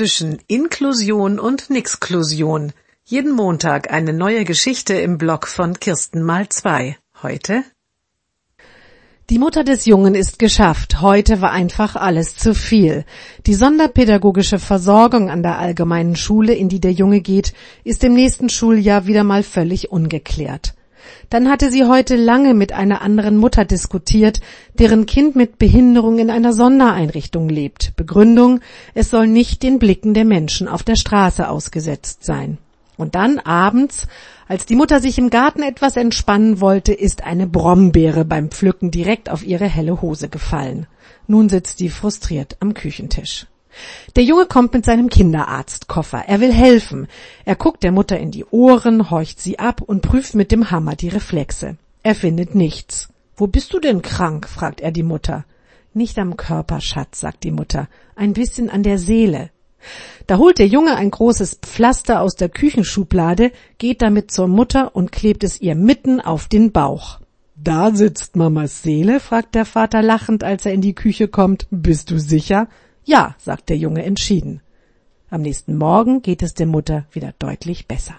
zwischen Inklusion und Nixklusion. Jeden Montag eine neue Geschichte im Blog von Kirsten mal zwei. Heute? Die Mutter des Jungen ist geschafft. Heute war einfach alles zu viel. Die sonderpädagogische Versorgung an der allgemeinen Schule, in die der Junge geht, ist im nächsten Schuljahr wieder mal völlig ungeklärt. Dann hatte sie heute lange mit einer anderen Mutter diskutiert, deren Kind mit Behinderung in einer Sondereinrichtung lebt. Begründung, es soll nicht den Blicken der Menschen auf der Straße ausgesetzt sein. Und dann abends, als die Mutter sich im Garten etwas entspannen wollte, ist eine Brombeere beim Pflücken direkt auf ihre helle Hose gefallen. Nun sitzt sie frustriert am Küchentisch. Der Junge kommt mit seinem Kinderarztkoffer. Er will helfen. Er guckt der Mutter in die Ohren, horcht sie ab und prüft mit dem Hammer die Reflexe. Er findet nichts. Wo bist du denn krank? fragt er die Mutter. Nicht am Körper, Schatz, sagt die Mutter, ein bisschen an der Seele. Da holt der Junge ein großes Pflaster aus der Küchenschublade, geht damit zur Mutter und klebt es ihr mitten auf den Bauch. Da sitzt Mamas Seele? fragt der Vater lachend, als er in die Küche kommt. Bist du sicher? Ja, sagt der Junge entschieden. Am nächsten Morgen geht es der Mutter wieder deutlich besser.